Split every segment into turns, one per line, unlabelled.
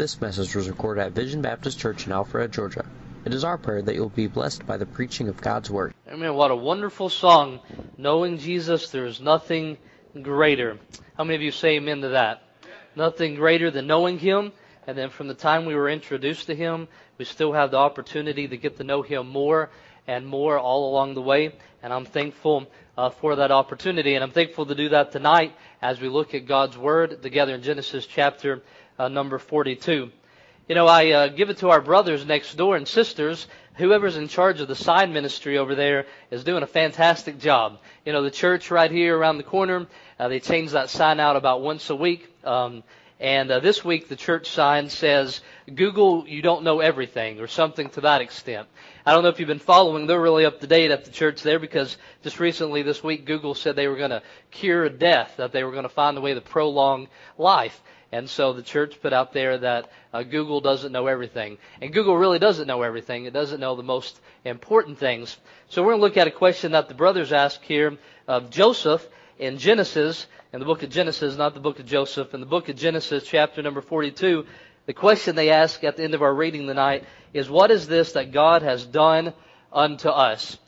This message was recorded at Vision Baptist Church in Alpharetta, Georgia. It is our prayer that you'll be blessed by the preaching of God's Word.
Amen. What a wonderful song. Knowing Jesus, there is nothing greater. How many of you say amen to that? Nothing greater than knowing Him. And then from the time we were introduced to Him, we still have the opportunity to get to know Him more and more all along the way. And I'm thankful uh, for that opportunity. And I'm thankful to do that tonight as we look at God's Word together in Genesis chapter uh, number 42. You know, I uh, give it to our brothers next door and sisters. Whoever's in charge of the sign ministry over there is doing a fantastic job. You know, the church right here around the corner, uh, they change that sign out about once a week. Um, and uh, this week, the church sign says, Google, you don't know everything, or something to that extent. I don't know if you've been following. They're really up to date at the church there because just recently this week, Google said they were going to cure death, that they were going to find a way to prolong life. And so the church put out there that uh, Google doesn't know everything. And Google really doesn't know everything. It doesn't know the most important things. So we're going to look at a question that the brothers ask here of Joseph in Genesis in the book of Genesis, not the book of Joseph, in the book of Genesis, chapter number 42, the question they ask at the end of our reading tonight is, What is this that God has done unto us?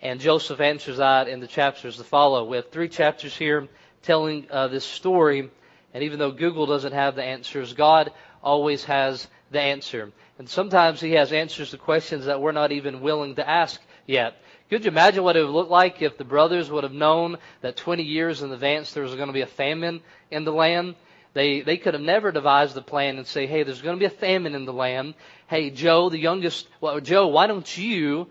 And Joseph answers that in the chapters to follow. We have three chapters here telling uh, this story. And even though Google doesn't have the answers, God always has the answer. And sometimes He has answers to questions that we're not even willing to ask yet. Could you imagine what it would look like if the brothers would have known that 20 years in advance there was going to be a famine in the land? They, they could have never devised a plan and say, hey, there's going to be a famine in the land. Hey, Joe, the youngest, well, Joe, why don't you,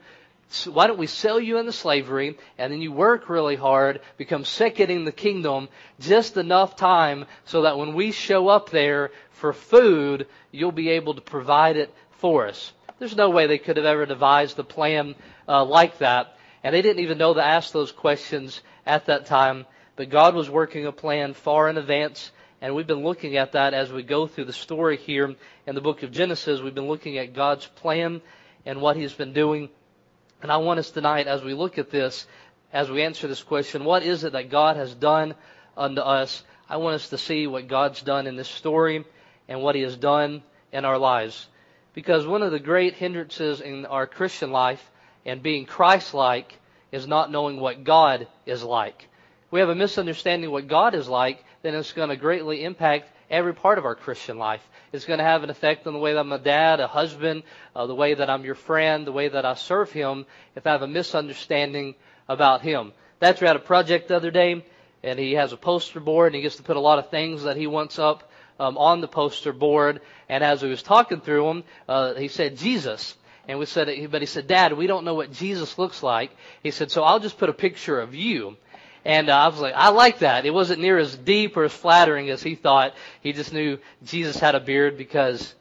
why don't we sell you into slavery and then you work really hard, become second in the kingdom, just enough time so that when we show up there for food, you'll be able to provide it for us. There's no way they could have ever devised a plan uh, like that. And they didn't even know to ask those questions at that time. But God was working a plan far in advance. And we've been looking at that as we go through the story here in the book of Genesis. We've been looking at God's plan and what He's been doing. And I want us tonight, as we look at this, as we answer this question, what is it that God has done unto us? I want us to see what God's done in this story and what He has done in our lives. Because one of the great hindrances in our Christian life and being Christ-like is not knowing what God is like. If We have a misunderstanding what God is like, then it's going to greatly impact every part of our Christian life. It's going to have an effect on the way that I'm a dad, a husband, uh, the way that I'm your friend, the way that I serve Him, if I have a misunderstanding about Him. That's right at a project the other day, and he has a poster board, and he gets to put a lot of things that he wants up um, on the poster board. And as we was talking through them, uh, he said, Jesus. And we said, but he said, Dad, we don't know what Jesus looks like. He said, so I'll just put a picture of you. And uh, I was like, I like that. It wasn't near as deep or as flattering as he thought. He just knew Jesus had a beard because,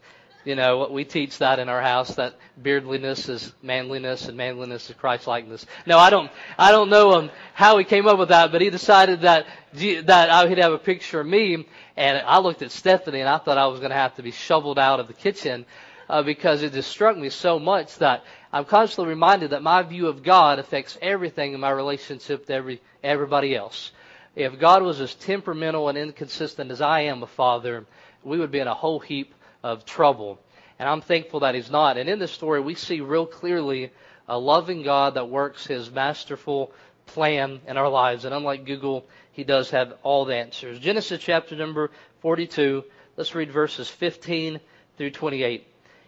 you know, what we teach that in our house that beardliness is manliness and manliness is Christ-likeness. No, I don't, I don't know um, how he came up with that, but he decided that that I would have a picture of me. And I looked at Stephanie and I thought I was going to have to be shoveled out of the kitchen uh, because it just struck me so much that I'm constantly reminded that my view of God affects everything in my relationship to every, everybody else. If God was as temperamental and inconsistent as I am a father, we would be in a whole heap of trouble. And I'm thankful that He's not. And in this story, we see real clearly a loving God that works His masterful plan in our lives. And unlike Google, He does have all the answers. Genesis chapter number 42. Let's read verses 15 through 28.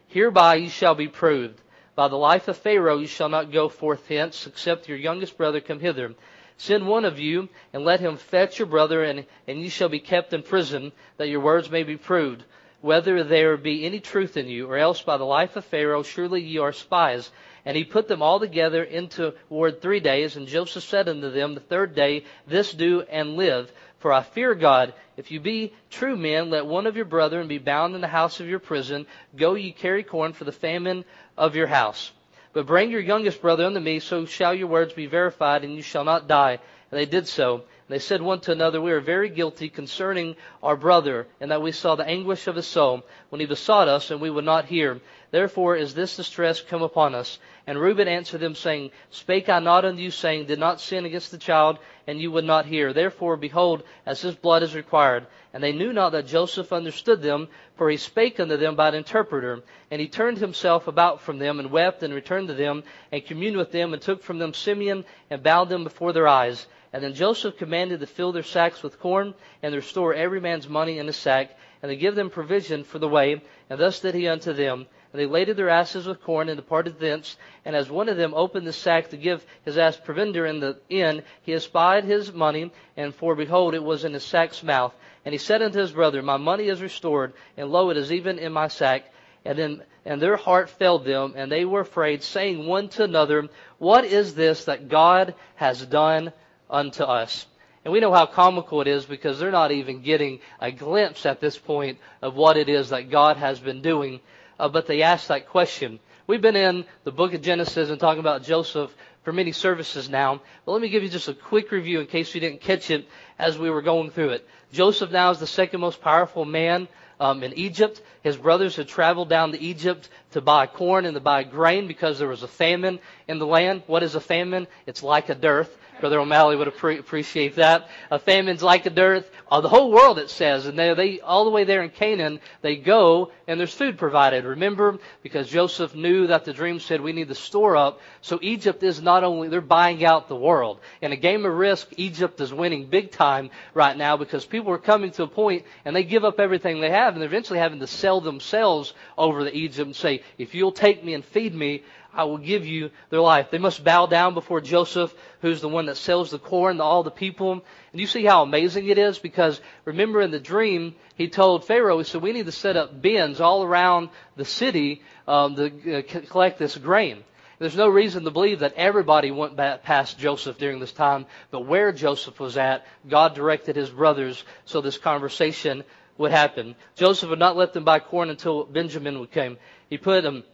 Hereby you shall be proved. By the life of Pharaoh you shall not go forth hence, except your youngest brother come hither. Send one of you, and let him fetch your brother, and, and you shall be kept in prison, that your words may be proved, whether there be any truth in you, or else by the life of Pharaoh surely ye are spies. And he put them all together into ward three days, and Joseph said unto them the third day, This do and live, for I fear God. If you be true men, let one of your brethren be bound in the house of your prison. Go ye carry corn for the famine of your house. But bring your youngest brother unto me, so shall your words be verified, and you shall not die. And they did so. They said one to another, We are very guilty concerning our brother, and that we saw the anguish of his soul when he besought us, and we would not hear. Therefore is this distress come upon us. And Reuben answered them, saying, Spake I not unto you, saying, Did not sin against the child, and you would not hear. Therefore, behold, as his blood is required. And they knew not that Joseph understood them, for he spake unto them by an interpreter. And he turned himself about from them, and wept, and returned to them, and communed with them, and took from them Simeon, and bowed them before their eyes. And then Joseph commanded to fill their sacks with corn, and to restore every man's money in his sack, and to give them provision for the way. And thus did he unto them. And they laded their asses with corn and departed thence. And as one of them opened the sack to give his ass provender in the inn, he espied his money, and for behold, it was in his sack's mouth. And he said unto his brother, My money is restored, and lo, it is even in my sack. And then, and their heart failed them, and they were afraid, saying one to another, What is this that God has done unto us? And we know how comical it is because they're not even getting a glimpse at this point of what it is that God has been doing uh, but they ask that question. We've been in the book of Genesis and talking about Joseph for many services now. But let me give you just a quick review in case you didn't catch it as we were going through it. Joseph now is the second most powerful man um, in Egypt. His brothers had traveled down to Egypt to buy corn and to buy grain because there was a famine in the land. What is a famine? It's like a dearth. Brother O'Malley would appreciate that. A famine's like a dearth. Uh, the whole world, it says, and they, they all the way there in Canaan, they go and there's food provided. Remember, because Joseph knew that the dream said we need to store up. So Egypt is not only they're buying out the world. In a game of risk, Egypt is winning big time right now because people are coming to a point and they give up everything they have and they're eventually having to sell themselves over to Egypt and say, if you'll take me and feed me, I will give you their life. They must bow down before Joseph, who's the one that sells the corn to all the people. And you see how amazing it is? Because remember in the dream, he told Pharaoh, he said, we need to set up bins all around the city um, to uh, collect this grain. There's no reason to believe that everybody went past Joseph during this time, but where Joseph was at, God directed his brothers so this conversation would happen. Joseph would not let them buy corn until Benjamin would came. He put them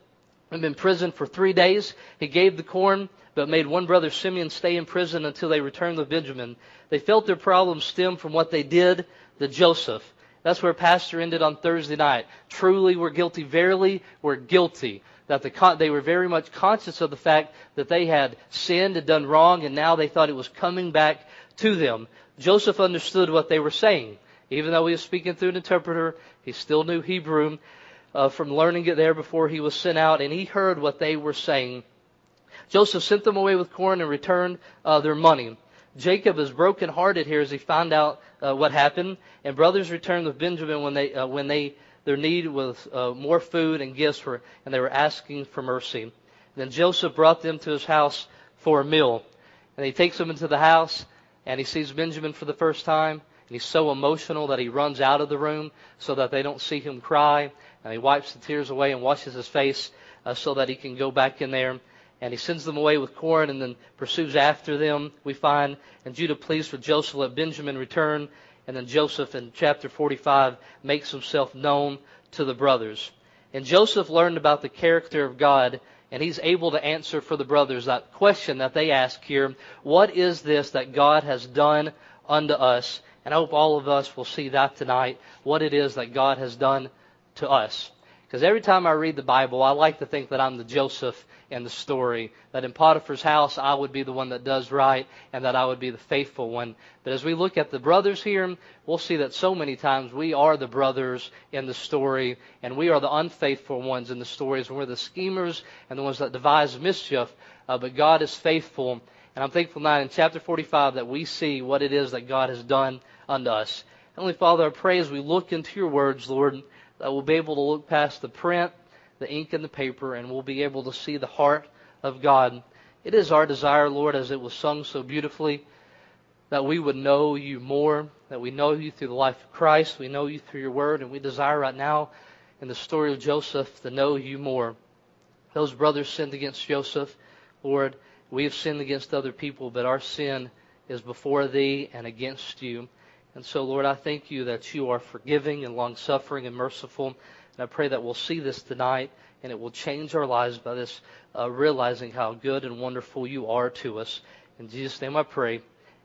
in prison for three days. He gave the corn, but made one brother Simeon stay in prison until they returned with Benjamin. They felt their problems stem from what they did to Joseph. That's where Pastor ended on Thursday night. Truly, we're guilty. Verily, we're guilty. That the, they were very much conscious of the fact that they had sinned and done wrong, and now they thought it was coming back to them. Joseph understood what they were saying. Even though he was speaking through an interpreter, he still knew Hebrew uh, from learning it there before he was sent out, and he heard what they were saying. Joseph sent them away with corn and returned uh, their money. Jacob is brokenhearted here as he found out uh, what happened, and brothers returned with Benjamin when they uh, when they their need was uh, more food and gifts were, and they were asking for mercy. And then Joseph brought them to his house for a meal, and he takes them into the house, and he sees Benjamin for the first time, and he's so emotional that he runs out of the room so that they don't see him cry and he wipes the tears away and washes his face uh, so that he can go back in there. And he sends them away with corn and then pursues after them, we find. And Judah pleased with Joseph, let Benjamin return. And then Joseph in chapter 45 makes himself known to the brothers. And Joseph learned about the character of God, and he's able to answer for the brothers that question that they ask here What is this that God has done unto us? And I hope all of us will see that tonight, what it is that God has done to us. Because every time I read the Bible, I like to think that I'm the Joseph in the story. That in Potiphar's house, I would be the one that does right, and that I would be the faithful one. But as we look at the brothers here, we'll see that so many times we are the brothers in the story, and we are the unfaithful ones in the stories, and we're the schemers and the ones that devise mischief. Uh, but God is faithful. And I'm thankful now in chapter 45 that we see what it is that God has done unto us. Heavenly Father, I pray as we look into your words, Lord, that we'll be able to look past the print, the ink, and the paper, and we'll be able to see the heart of God. It is our desire, Lord, as it was sung so beautifully, that we would know you more, that we know you through the life of Christ, we know you through your word, and we desire right now in the story of Joseph to know you more. Those brothers sinned against Joseph. Lord, we have sinned against other people, but our sin is before thee and against you. And so, Lord, I thank you that you are forgiving and long suffering and merciful. And I pray that we'll see this tonight and it will change our lives by this uh, realizing how good and wonderful you are to us. In Jesus' name I pray.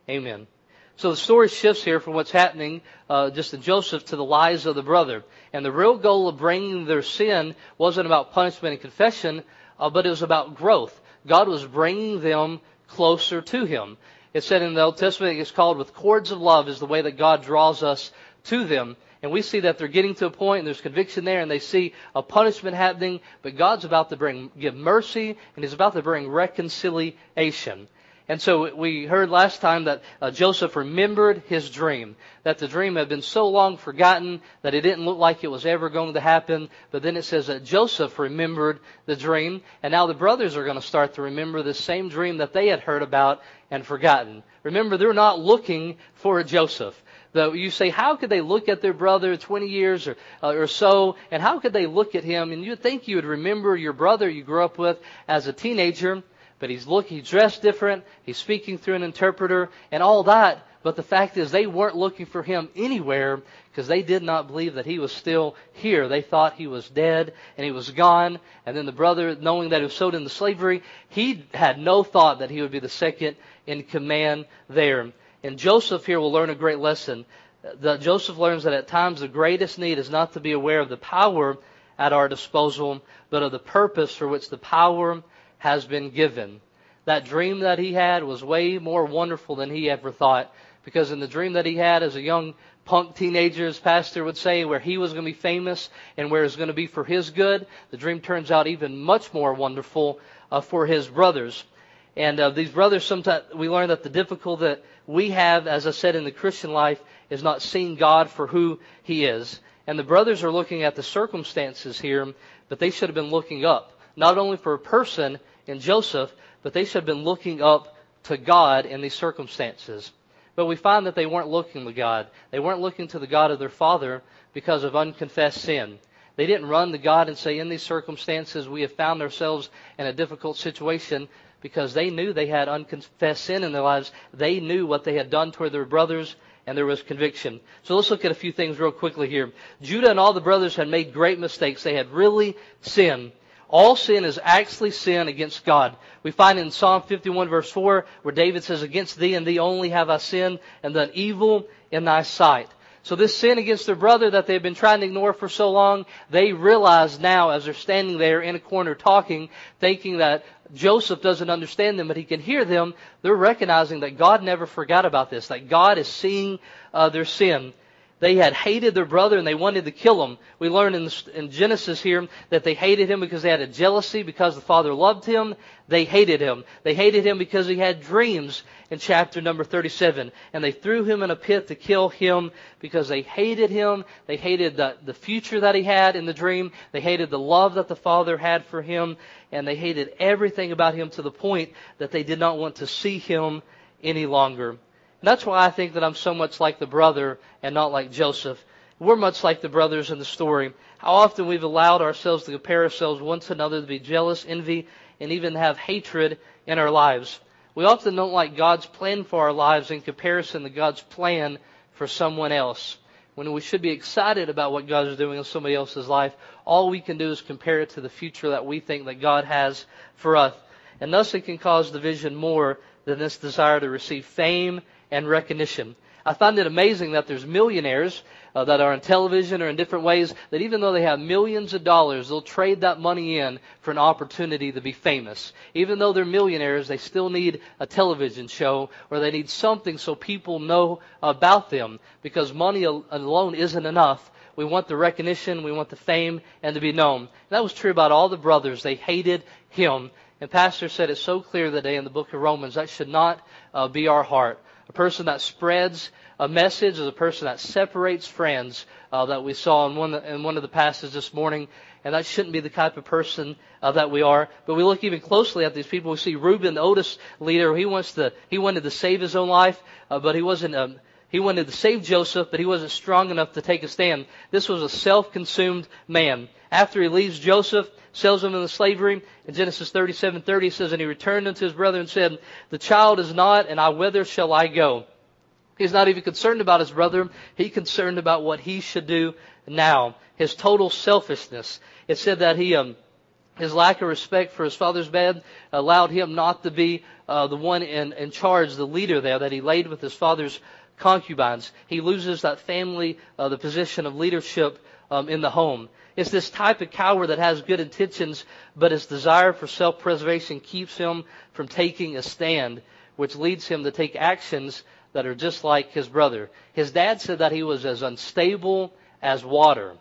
Amen. So the story shifts here from what's happening uh, just in Joseph to the lies of the brother. And the real goal of bringing their sin wasn't about punishment and confession, uh, but it was about growth. God was bringing them closer to Him. It said in the Old Testament, it's called with cords of love is the way that God draws us to them. And we see that they're getting to a point and there's conviction there and they see a punishment happening, but God's about to bring, give mercy and He's about to bring reconciliation. And so we heard last time that uh, Joseph remembered his dream, that the dream had been so long forgotten that it didn't look like it was ever going to happen. But then it says that Joseph remembered the dream, and now the brothers are going to start to remember the same dream that they had heard about and forgotten. Remember, they're not looking for a Joseph. Though you say, how could they look at their brother 20 years or, uh, or so, and how could they look at him? And you'd think you would remember your brother you grew up with as a teenager, but he's looking, he's dressed different, he's speaking through an interpreter, and all that. But the fact is, they weren't looking for him anywhere because they did not believe that he was still here. They thought he was dead and he was gone. And then the brother, knowing that he was sold into slavery, he had no thought that he would be the second in command there. And Joseph here will learn a great lesson. Joseph learns that at times the greatest need is not to be aware of the power at our disposal, but of the purpose for which the power has been given. That dream that he had was way more wonderful than he ever thought. Because in the dream that he had as a young punk teenager, as pastor would say, where he was going to be famous and where it was going to be for his good, the dream turns out even much more wonderful uh, for his brothers. And uh, these brothers, sometimes we learn that the difficulty that we have, as I said, in the Christian life is not seeing God for who He is. And the brothers are looking at the circumstances here, but they should have been looking up, not only for a person in Joseph, but they should have been looking up to God in these circumstances. But we find that they weren't looking to God. They weren't looking to the God of their father because of unconfessed sin. They didn't run to God and say, in these circumstances, we have found ourselves in a difficult situation because they knew they had unconfessed sin in their lives. They knew what they had done toward their brothers, and there was conviction. So let's look at a few things real quickly here. Judah and all the brothers had made great mistakes. They had really sinned. All sin is actually sin against God. We find in Psalm 51 verse 4 where David says, Against thee and thee only have I sinned and done evil in thy sight. So this sin against their brother that they've been trying to ignore for so long, they realize now as they're standing there in a corner talking, thinking that Joseph doesn't understand them, but he can hear them. They're recognizing that God never forgot about this, that God is seeing uh, their sin. They had hated their brother and they wanted to kill him. We learn in, in Genesis here that they hated him because they had a jealousy because the father loved him. They hated him. They hated him because he had dreams in chapter number 37. And they threw him in a pit to kill him because they hated him. They hated the, the future that he had in the dream. They hated the love that the father had for him. And they hated everything about him to the point that they did not want to see him any longer. And that's why I think that I'm so much like the brother and not like Joseph. We're much like the brothers in the story. How often we've allowed ourselves to compare ourselves one to another, to be jealous, envy, and even have hatred in our lives. We often don't like God's plan for our lives in comparison to God's plan for someone else. When we should be excited about what God is doing in somebody else's life, all we can do is compare it to the future that we think that God has for us. And thus it can cause division more than this desire to receive fame and recognition. I find it amazing that there's millionaires uh, that are on television or in different ways that even though they have millions of dollars, they'll trade that money in for an opportunity to be famous. Even though they're millionaires, they still need a television show or they need something so people know about them because money alone isn't enough. We want the recognition, we want the fame, and to be known. And that was true about all the brothers. They hated him. And Pastor said it so clear today in the book of Romans. That should not uh, be our heart. A person that spreads a message is a person that separates friends uh, that we saw in one, in one of the passages this morning. And that shouldn't be the type of person uh, that we are. But we look even closely at these people. We see Reuben, the oldest leader. He wants to, he wanted to save his own life, uh, but he wasn't, um, he wanted to save Joseph, but he wasn't strong enough to take a stand. This was a self-consumed man. After he leaves Joseph, sells him into slavery. In Genesis 37:30 it says, And he returned unto his brother and said, The child is not, and I whither shall I go? He's not even concerned about his brother. He's concerned about what he should do now. His total selfishness. It said that he, um, his lack of respect for his father's bed allowed him not to be uh, the one in, in charge, the leader there, that he laid with his father's concubines. He loses that family, uh, the position of leadership um, in the home. It's this type of coward that has good intentions, but his desire for self-preservation keeps him from taking a stand, which leads him to take actions that are just like his brother. His dad said that he was as unstable as water.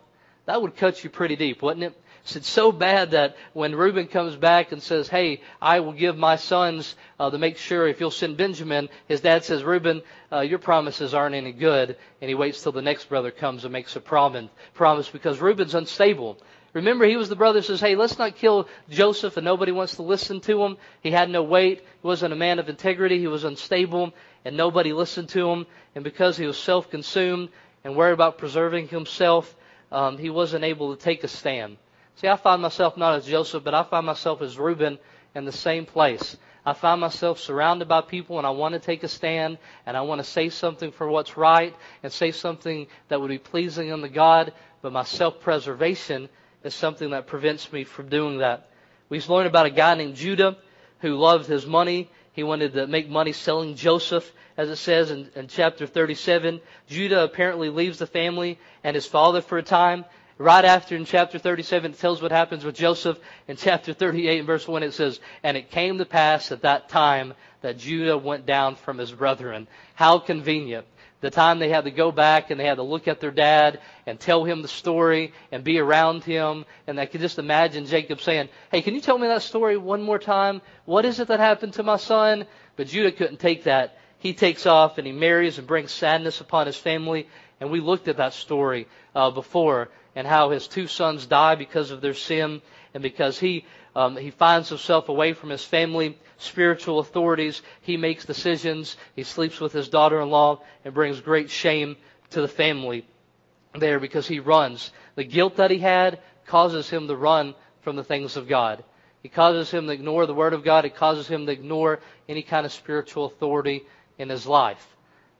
That would cut you pretty deep, wouldn't it? It's so bad that when Reuben comes back and says, "Hey, I will give my sons uh, to make sure if you'll send Benjamin," his dad says, "Reuben, uh, your promises aren't any good," and he waits till the next brother comes and makes a promise. Promise because Reuben's unstable. Remember, he was the brother who says, "Hey, let's not kill Joseph," and nobody wants to listen to him. He had no weight. He wasn't a man of integrity. He was unstable, and nobody listened to him. And because he was self-consumed and worried about preserving himself, um, he wasn't able to take a stand. See, I find myself not as Joseph, but I find myself as Reuben in the same place. I find myself surrounded by people and I want to take a stand and I want to say something for what's right and say something that would be pleasing unto God, but my self-preservation is something that prevents me from doing that. We've learned about a guy named Judah who loved his money. He wanted to make money selling Joseph, as it says in, in chapter 37. Judah apparently leaves the family and his father for a time. Right after in chapter 37, it tells what happens with Joseph. In chapter 38 and verse 1, it says, And it came to pass at that time that Judah went down from his brethren. How convenient. The time they had to go back and they had to look at their dad and tell him the story and be around him. And I could just imagine Jacob saying, Hey, can you tell me that story one more time? What is it that happened to my son? But Judah couldn't take that. He takes off and he marries and brings sadness upon his family. And we looked at that story uh, before and how his two sons die because of their sin and because he um, he finds himself away from his family, spiritual authorities. He makes decisions. He sleeps with his daughter-in-law and brings great shame to the family there because he runs. The guilt that he had causes him to run from the things of God. It causes him to ignore the Word of God. It causes him to ignore any kind of spiritual authority in his life.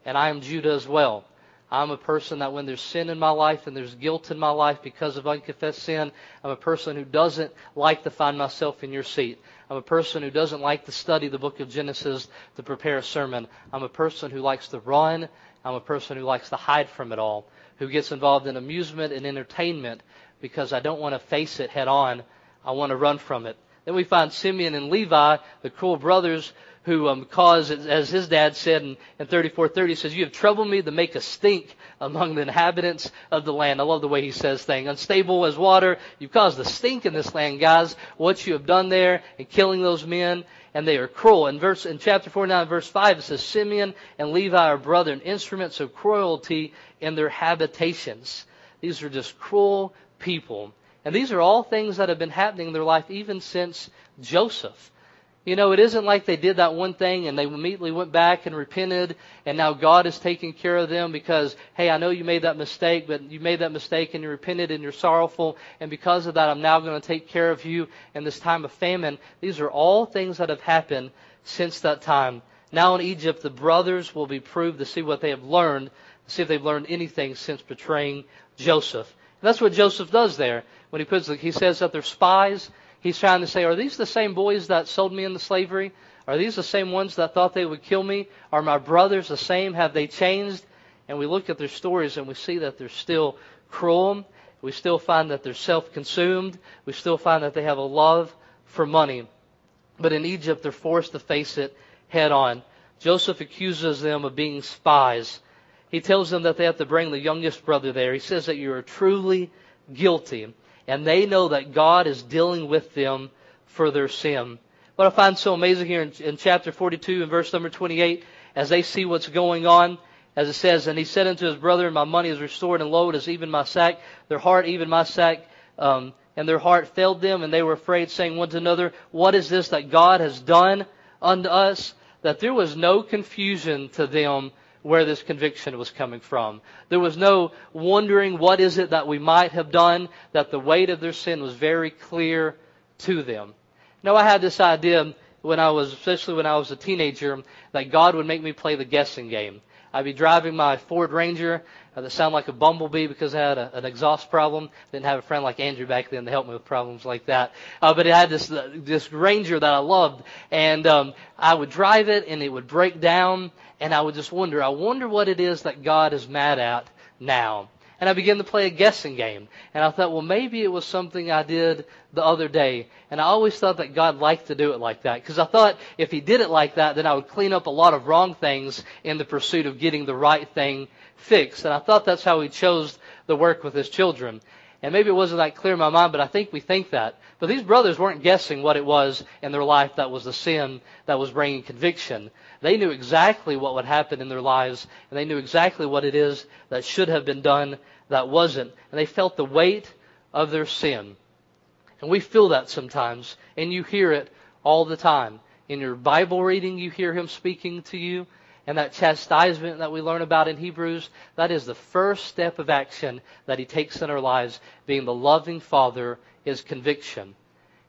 And I am Judah as well. I'm a person that when there's sin in my life and there's guilt in my life because of unconfessed sin, I'm a person who doesn't like to find myself in your seat. I'm a person who doesn't like to study the book of Genesis to prepare a sermon. I'm a person who likes to run. I'm a person who likes to hide from it all, who gets involved in amusement and entertainment because I don't want to face it head on. I want to run from it. Then we find Simeon and Levi, the cruel brothers, who um, caused, as his dad said in, in 3430, says, You have troubled me to make a stink among the inhabitants of the land. I love the way he says things. Unstable as water. You've caused a stink in this land, guys. What you have done there in killing those men. And they are cruel. In verse, in chapter 49, verse 5, it says, Simeon and Levi are brethren, instruments of cruelty in their habitations. These are just cruel people. And these are all things that have been happening in their life even since Joseph. You know, it isn't like they did that one thing and they immediately went back and repented and now God is taking care of them because, hey, I know you made that mistake, but you made that mistake and you repented and you're sorrowful and because of that I'm now going to take care of you in this time of famine. These are all things that have happened since that time. Now in Egypt, the brothers will be proved to see what they have learned, see if they've learned anything since betraying Joseph. And that's what Joseph does there when he puts, he says that they're spies He's trying to say, are these the same boys that sold me into slavery? Are these the same ones that thought they would kill me? Are my brothers the same? Have they changed? And we look at their stories and we see that they're still cruel. We still find that they're self-consumed. We still find that they have a love for money. But in Egypt, they're forced to face it head on. Joseph accuses them of being spies. He tells them that they have to bring the youngest brother there. He says that you are truly guilty and they know that God is dealing with them for their sin. What I find so amazing here in, in chapter 42 and verse number 28, as they see what's going on, as it says, and he said unto his brother, My money is restored, and lo, it is even my sack. Their heart, even my sack, um, and their heart failed them, and they were afraid, saying one to another, What is this that God has done unto us? That there was no confusion to them where this conviction was coming from. There was no wondering what is it that we might have done, that the weight of their sin was very clear to them. Now I had this idea when I was, especially when I was a teenager, that God would make me play the guessing game. I'd be driving my Ford Ranger uh, that sounded like a bumblebee because I had a, an exhaust problem. Didn't have a friend like Andrew back then to help me with problems like that. Uh, but it had this uh, this Ranger that I loved, and um, I would drive it, and it would break down, and I would just wonder, I wonder what it is that God is mad at now. And I began to play a guessing game. And I thought, well, maybe it was something I did the other day. And I always thought that God liked to do it like that. Because I thought if He did it like that, then I would clean up a lot of wrong things in the pursuit of getting the right thing fixed. And I thought that's how He chose the work with His children. And maybe it wasn't that clear in my mind, but I think we think that. But these brothers weren't guessing what it was in their life that was the sin that was bringing conviction. They knew exactly what would happen in their lives, and they knew exactly what it is that should have been done that wasn't. And they felt the weight of their sin. And we feel that sometimes, and you hear it all the time. In your Bible reading, you hear Him speaking to you. And that chastisement that we learn about in Hebrews, that is the first step of action that He takes in our lives. Being the loving Father is conviction.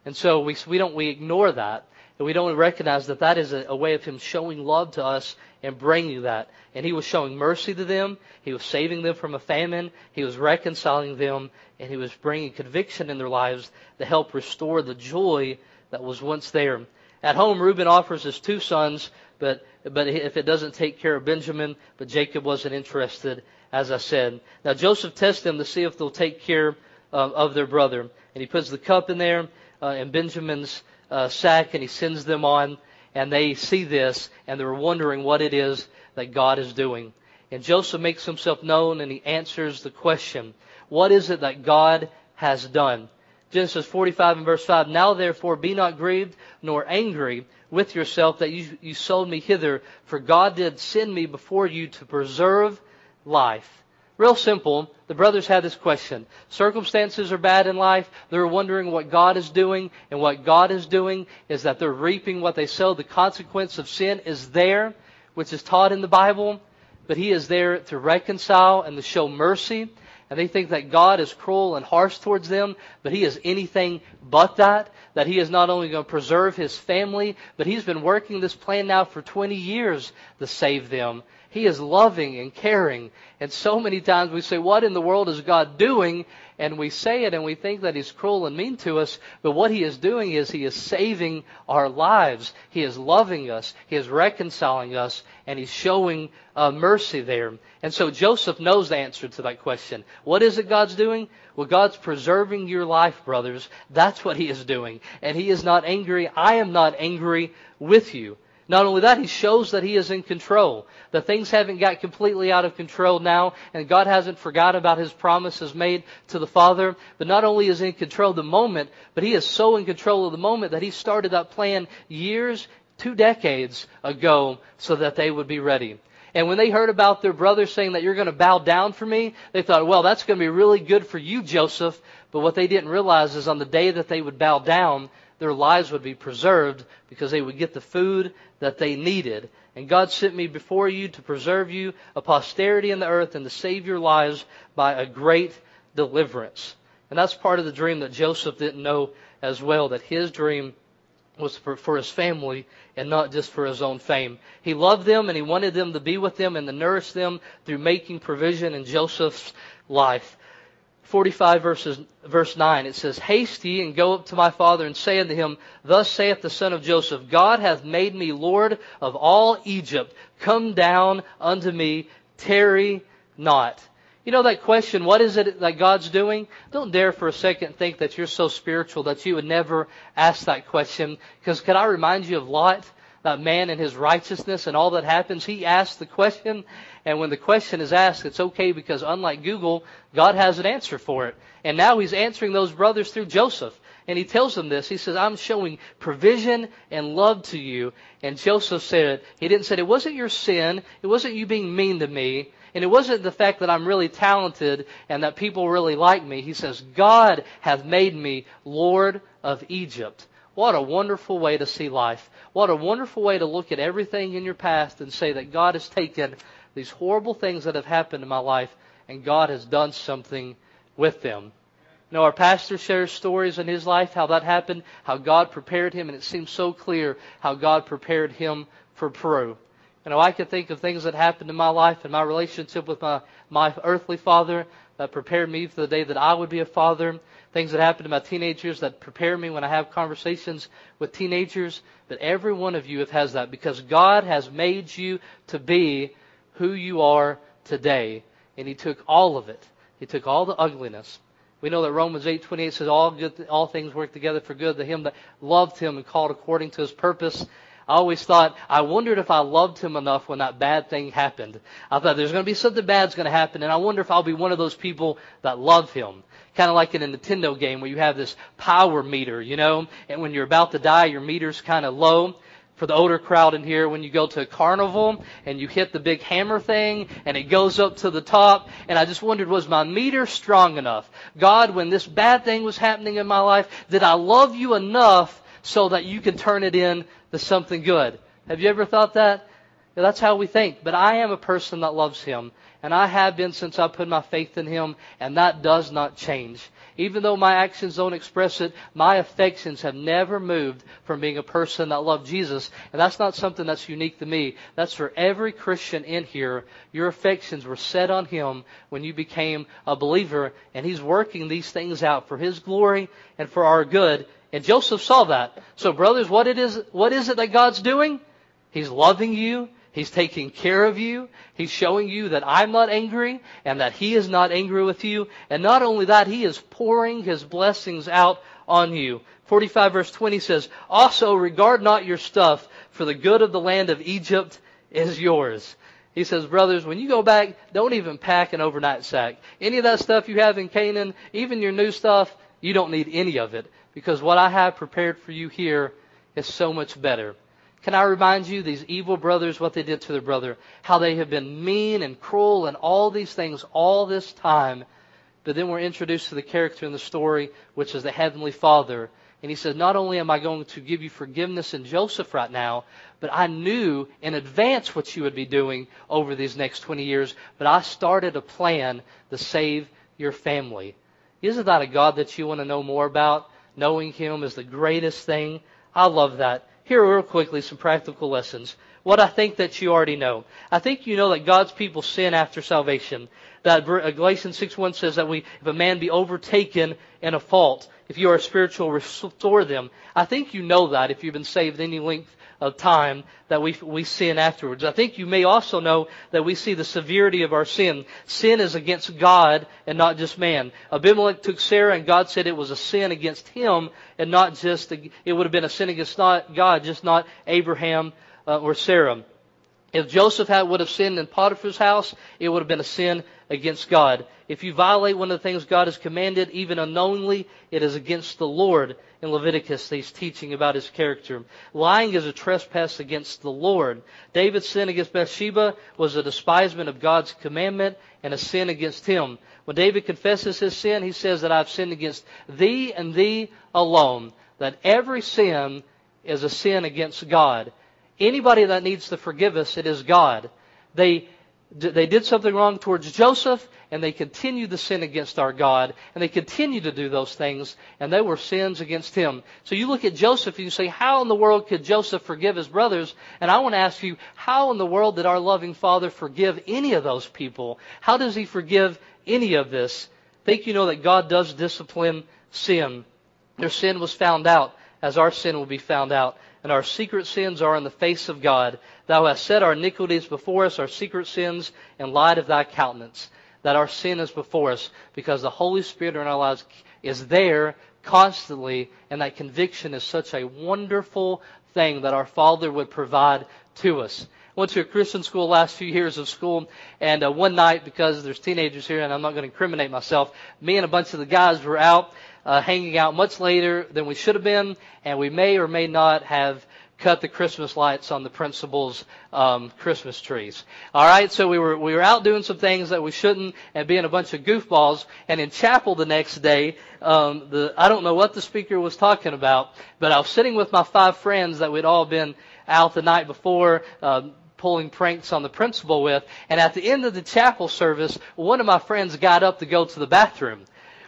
And so we, we don't, we ignore that. And we don't recognize that that is a, a way of Him showing love to us and bringing that. And He was showing mercy to them. He was saving them from a famine. He was reconciling them. And He was bringing conviction in their lives to help restore the joy that was once there. At home, Reuben offers his two sons, but, but if it doesn't take care of Benjamin, but Jacob wasn't interested, as I said. Now Joseph tests them to see if they'll take care uh, of their brother. And he puts the cup in there, uh, in Benjamin's uh, sack and he sends them on, and they see this and they're wondering what it is that God is doing. And Joseph makes himself known and he answers the question, What is it that God has done? Genesis 45 and verse 5, Now therefore be not grieved nor angry with yourself that you, you sold me hither, for God did send me before you to preserve life. Real simple. The brothers had this question. Circumstances are bad in life. They're wondering what God is doing. And what God is doing is that they're reaping what they sow. The consequence of sin is there, which is taught in the Bible. But He is there to reconcile and to show mercy. And they think that God is cruel and harsh towards them, but He is anything but that. That He is not only going to preserve His family, but He's been working this plan now for 20 years to save them. He is loving and caring. And so many times we say, What in the world is God doing? And we say it and we think that He's cruel and mean to us. But what He is doing is He is saving our lives. He is loving us. He is reconciling us. And He's showing uh, mercy there. And so Joseph knows the answer to that question. What is it God's doing? Well, God's preserving your life, brothers. That's what He is doing. And He is not angry. I am not angry with you. Not only that, he shows that he is in control. That things haven't got completely out of control now, and God hasn't forgotten about his promises made to the Father. But not only is he in control of the moment, but he is so in control of the moment that he started that plan years, two decades ago, so that they would be ready. And when they heard about their brother saying that you're going to bow down for me, they thought, well, that's going to be really good for you, Joseph. But what they didn't realize is on the day that they would bow down, their lives would be preserved because they would get the food that they needed. And God sent me before you to preserve you a posterity in the earth and to save your lives by a great deliverance. And that's part of the dream that Joseph didn't know as well, that his dream was for, for his family and not just for his own fame. He loved them and he wanted them to be with them and to nourish them through making provision in Joseph's life. 45 verses, verse 9, it says, Haste ye and go up to my father and say unto him, Thus saith the son of Joseph, God hath made me Lord of all Egypt. Come down unto me, tarry not. You know that question, what is it that God's doing? Don't dare for a second think that you're so spiritual that you would never ask that question. Because could I remind you of Lot? That man and his righteousness and all that happens, he asks the question, and when the question is asked, it's okay because unlike Google, God has an answer for it. And now he's answering those brothers through Joseph. And he tells them this. He says, I'm showing provision and love to you. And Joseph said, he didn't say, it wasn't your sin. It wasn't you being mean to me. And it wasn't the fact that I'm really talented and that people really like me. He says, God hath made me Lord of Egypt. What a wonderful way to see life. What a wonderful way to look at everything in your past and say that God has taken these horrible things that have happened in my life and God has done something with them. You know, our pastor shares stories in his life, how that happened, how God prepared him, and it seems so clear how God prepared him for Peru. You know, I can think of things that happened in my life and my relationship with my, my earthly father that prepared me for the day that I would be a father. Things that happened to my teenagers that prepare me when I have conversations with teenagers. But every one of you has that because God has made you to be who you are today. And He took all of it. He took all the ugliness. We know that Romans 8:28 says all good all things work together for good to him that loved him and called according to his purpose. I always thought, I wondered if I loved him enough when that bad thing happened. I thought there's going to be something bad's going to happen, and I wonder if I'll be one of those people that love him. Kind of like in a Nintendo game where you have this power meter, you know, and when you're about to die, your meter's kind of low. For the older crowd in here, when you go to a carnival and you hit the big hammer thing and it goes up to the top, and I just wondered, was my meter strong enough? God, when this bad thing was happening in my life, did I love you enough so that you can turn it in to something good. Have you ever thought that? Yeah, that's how we think. But I am a person that loves Him. And I have been since I put my faith in Him. And that does not change. Even though my actions don't express it, my affections have never moved from being a person that loved Jesus. And that's not something that's unique to me. That's for every Christian in here. Your affections were set on Him when you became a believer. And He's working these things out for His glory and for our good. And Joseph saw that. So brothers, what it is, what is it that God's doing? He's loving you. He's taking care of you. He's showing you that I'm not angry and that He is not angry with you. And not only that, He is pouring His blessings out on you. 45 verse 20 says, Also regard not your stuff, for the good of the land of Egypt is yours. He says, brothers, when you go back, don't even pack an overnight sack. Any of that stuff you have in Canaan, even your new stuff, you don't need any of it because what I have prepared for you here is so much better. Can I remind you, these evil brothers, what they did to their brother, how they have been mean and cruel and all these things all this time. But then we're introduced to the character in the story, which is the Heavenly Father. And he says, Not only am I going to give you forgiveness in Joseph right now, but I knew in advance what you would be doing over these next 20 years, but I started a plan to save your family. Isn't that a God that you want to know more about? Knowing Him is the greatest thing. I love that. Here, real quickly, some practical lessons. What I think that you already know. I think you know that God's people sin after salvation. That uh, Galatians 6.1 says that we, if a man be overtaken in a fault, if you are spiritual, restore them. I think you know that if you've been saved any length of time that we, we sin afterwards. I think you may also know that we see the severity of our sin. Sin is against God and not just man. Abimelech took Sarah and God said it was a sin against him and not just, it would have been a sin against not God, just not Abraham uh, or Sarah. If Joseph had, would have sinned in Potiphar's house, it would have been a sin against God. If you violate one of the things God has commanded, even unknowingly, it is against the Lord. In Leviticus, he's teaching about his character. Lying is a trespass against the Lord. David's sin against Bathsheba was a despisement of God's commandment and a sin against him. When David confesses his sin, he says that I've sinned against thee and thee alone. That every sin is a sin against God. Anybody that needs to forgive us, it is God. They they did something wrong towards Joseph, and they continued to sin against our God, and they continue to do those things, and they were sins against him. So you look at Joseph and you say, how in the world could Joseph forgive his brothers? And I want to ask you, how in the world did our loving Father forgive any of those people? How does he forgive any of this? Think you know that God does discipline sin. Their sin was found out, as our sin will be found out and our secret sins are in the face of God. Thou hast set our iniquities before us, our secret sins, in light of thy countenance. That our sin is before us because the Holy Spirit in our lives is there constantly, and that conviction is such a wonderful thing that our Father would provide to us. I went to a Christian school last few years of school, and uh, one night, because there's teenagers here, and I'm not going to incriminate myself, me and a bunch of the guys were out, uh, hanging out much later than we should have been, and we may or may not have cut the Christmas lights on the principal's um, Christmas trees. All right, so we were we were out doing some things that we shouldn't, and being a bunch of goofballs. And in chapel the next day, um, the I don't know what the speaker was talking about, but I was sitting with my five friends that we'd all been out the night before. Uh, pulling pranks on the principal with, and at the end of the chapel service, one of my friends got up to go to the bathroom.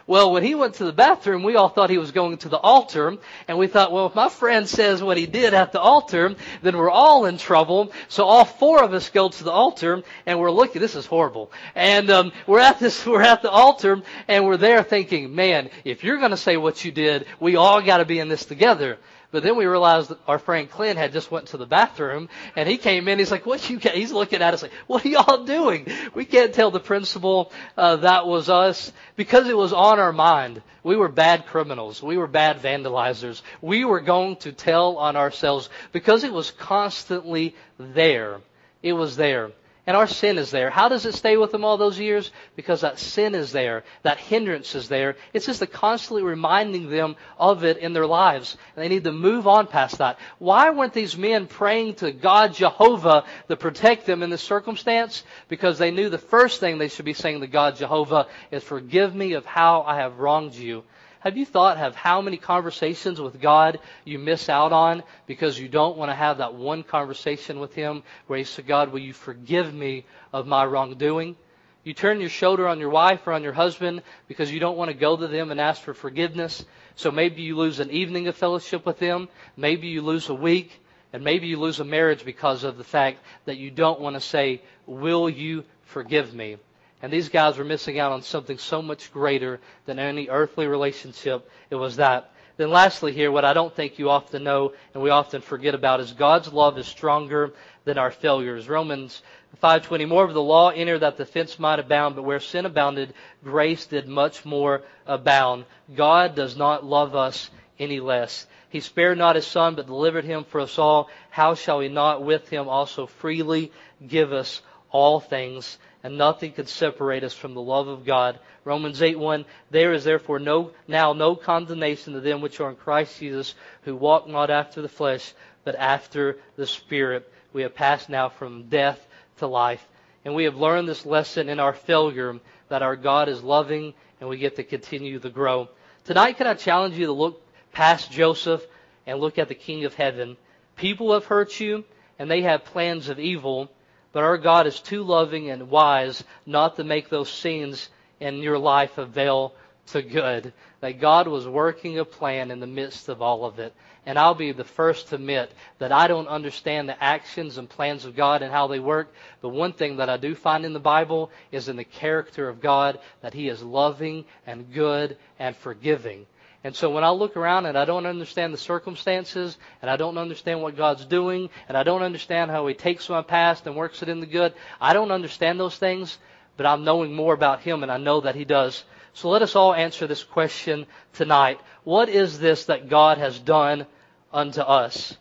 Well, when he went to the bathroom, we all thought he was going to the altar, and we thought, well, if my friend says what he did at the altar, then we're all in trouble. So all four of us go to the altar, and we're looking. This is horrible. And um, we're at this, we're at the altar, and we're there thinking, man, if you're going to say what you did, we all got to be in this together. But then we realized that our friend Clint had just went to the bathroom, and he came in. He's like, "What you?" He's looking at us like, "What are y'all doing?" We can't tell the principal uh, that was us because it was on our mind. We were bad criminals. We were bad vandalizers. We were going to tell on ourselves because it was constantly there. It was there. And our sin is there. How does it stay with them all those years? Because that sin is there. That hindrance is there. It's just the constantly reminding them of it in their lives. And they need to move on past that. Why weren't these men praying to God Jehovah to protect them in this circumstance? Because they knew the first thing they should be saying to God Jehovah is, Forgive me of how I have wronged you. Have you thought of how many conversations with God you miss out on because you don't want to have that one conversation with Him where you say, God, will you forgive me of my wrongdoing? You turn your shoulder on your wife or on your husband because you don't want to go to them and ask for forgiveness. So maybe you lose an evening of fellowship with them. Maybe you lose a week. And maybe you lose a marriage because of the fact that you don't want to say, Will you forgive me? And these guys were missing out on something so much greater than any earthly relationship. It was that. Then lastly here, what I don't think you often know and we often forget about is God's love is stronger than our failures. Romans 5:20 More of the law entered that the fence might abound, but where sin abounded, grace did much more abound. God does not love us any less. He spared not his son, but delivered him for us all. How shall he not with him also freely give us all things? And nothing can separate us from the love of God. Romans 8:1 There is therefore no now no condemnation to them which are in Christ Jesus, who walk not after the flesh, but after the Spirit. We have passed now from death to life, and we have learned this lesson in our failure that our God is loving, and we get to continue to grow. Tonight, can I challenge you to look past Joseph and look at the King of Heaven? People have hurt you, and they have plans of evil but our God is too loving and wise not to make those scenes in your life avail to good. That God was working a plan in the midst of all of it. And I'll be the first to admit that I don't understand the actions and plans of God and how they work. But one thing that I do find in the Bible is in the character of God that He is loving and good and forgiving. And so when I look around and I don't understand the circumstances, and I don't understand what God's doing, and I don't understand how He takes my past and works it in the good, I don't understand those things, but I'm knowing more about Him, and I know that He does. So let us all answer this question tonight. What is this that God has done unto us?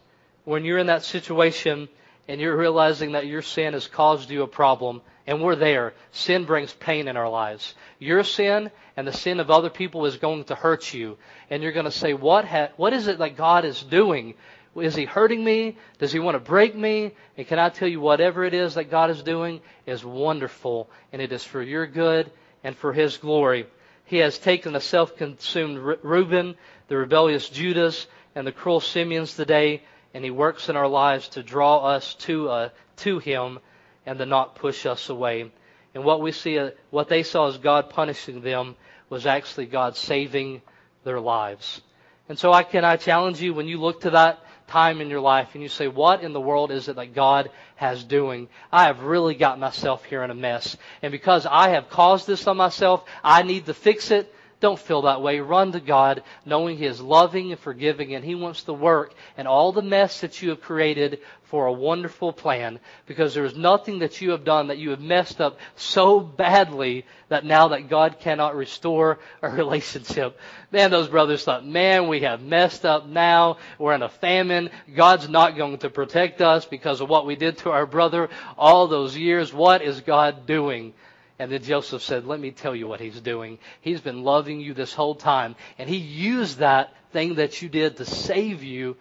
When you're in that situation and you're realizing that your sin has caused you a problem, and we're there. Sin brings pain in our lives. Your sin and the sin of other people is going to hurt you. And you're going to say, what, ha- what is it that God is doing? Is he hurting me? Does he want to break me? And can I tell you, whatever it is that God is doing is wonderful, and it is for your good and for his glory. He has taken a self-consumed Reuben, the rebellious Judas, and the cruel Simeons today, and he works in our lives to draw us to, uh, to him and to not push us away. And what we see, uh, what they saw as God punishing them was actually God saving their lives. And so I can I challenge you when you look to that time in your life and you say, what in the world is it that God has doing? I have really got myself here in a mess. And because I have caused this on myself, I need to fix it. Don't feel that way. Run to God knowing He is loving and forgiving and He wants to work and all the mess that you have created for a wonderful plan because there is nothing that you have done that you have messed up so badly that now that God cannot restore a relationship. Man, those brothers thought, man, we have messed up now. We're in a famine. God's not going to protect us because of what we did to our brother all those years. What is God doing? And then Joseph said, Let me tell you what he's doing. He's been loving you this whole time. And he used that thing that you did to save you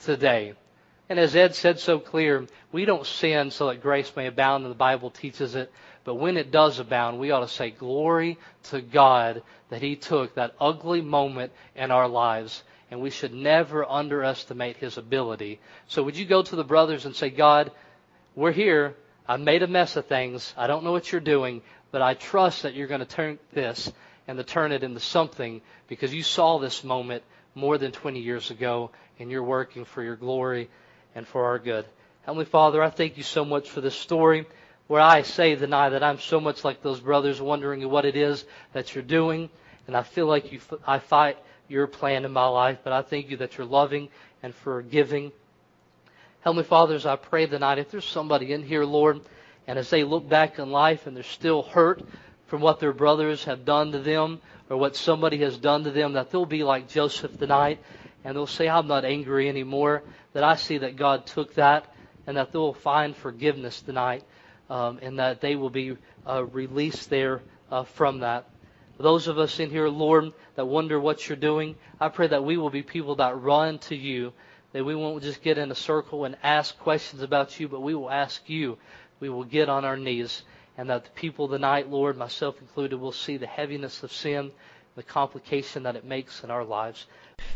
today. And as Ed said so clear, we don't sin so that grace may abound, and the Bible teaches it. But when it does abound, we ought to say, Glory to God that He took that ugly moment in our lives. And we should never underestimate His ability. So would you go to the brothers and say, God, we're here. I've made a mess of things. I don't know what you're doing, but I trust that you're going to turn this and to turn it into something because you saw this moment more than 20 years ago and you're working for your glory and for our good. Heavenly Father, I thank you so much for this story where I say tonight that I'm so much like those brothers wondering what it is that you're doing. And I feel like you, I fight your plan in my life, but I thank you that you're loving and forgiving. Heavenly Fathers, I pray tonight if there's somebody in here, Lord, and as they look back in life and they're still hurt from what their brothers have done to them or what somebody has done to them, that they'll be like Joseph tonight and they'll say, I'm not angry anymore. That I see that God took that and that they'll find forgiveness tonight um, and that they will be uh, released there uh, from that. Those of us in here, Lord, that wonder what you're doing, I pray that we will be people that run to you, that we won't just get in a circle and ask questions about you, but we will ask you. We will get on our knees, and that the people tonight, Lord, myself included, will see the heaviness of sin, the complication that it makes in our lives.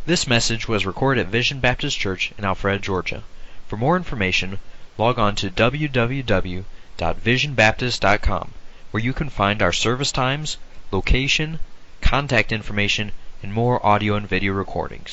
This message was recorded at Vision Baptist Church in Alpharetta, Georgia. For more information, log on to www.visionbaptist.com, where you can find our service times, location, contact information, and more audio and video recordings.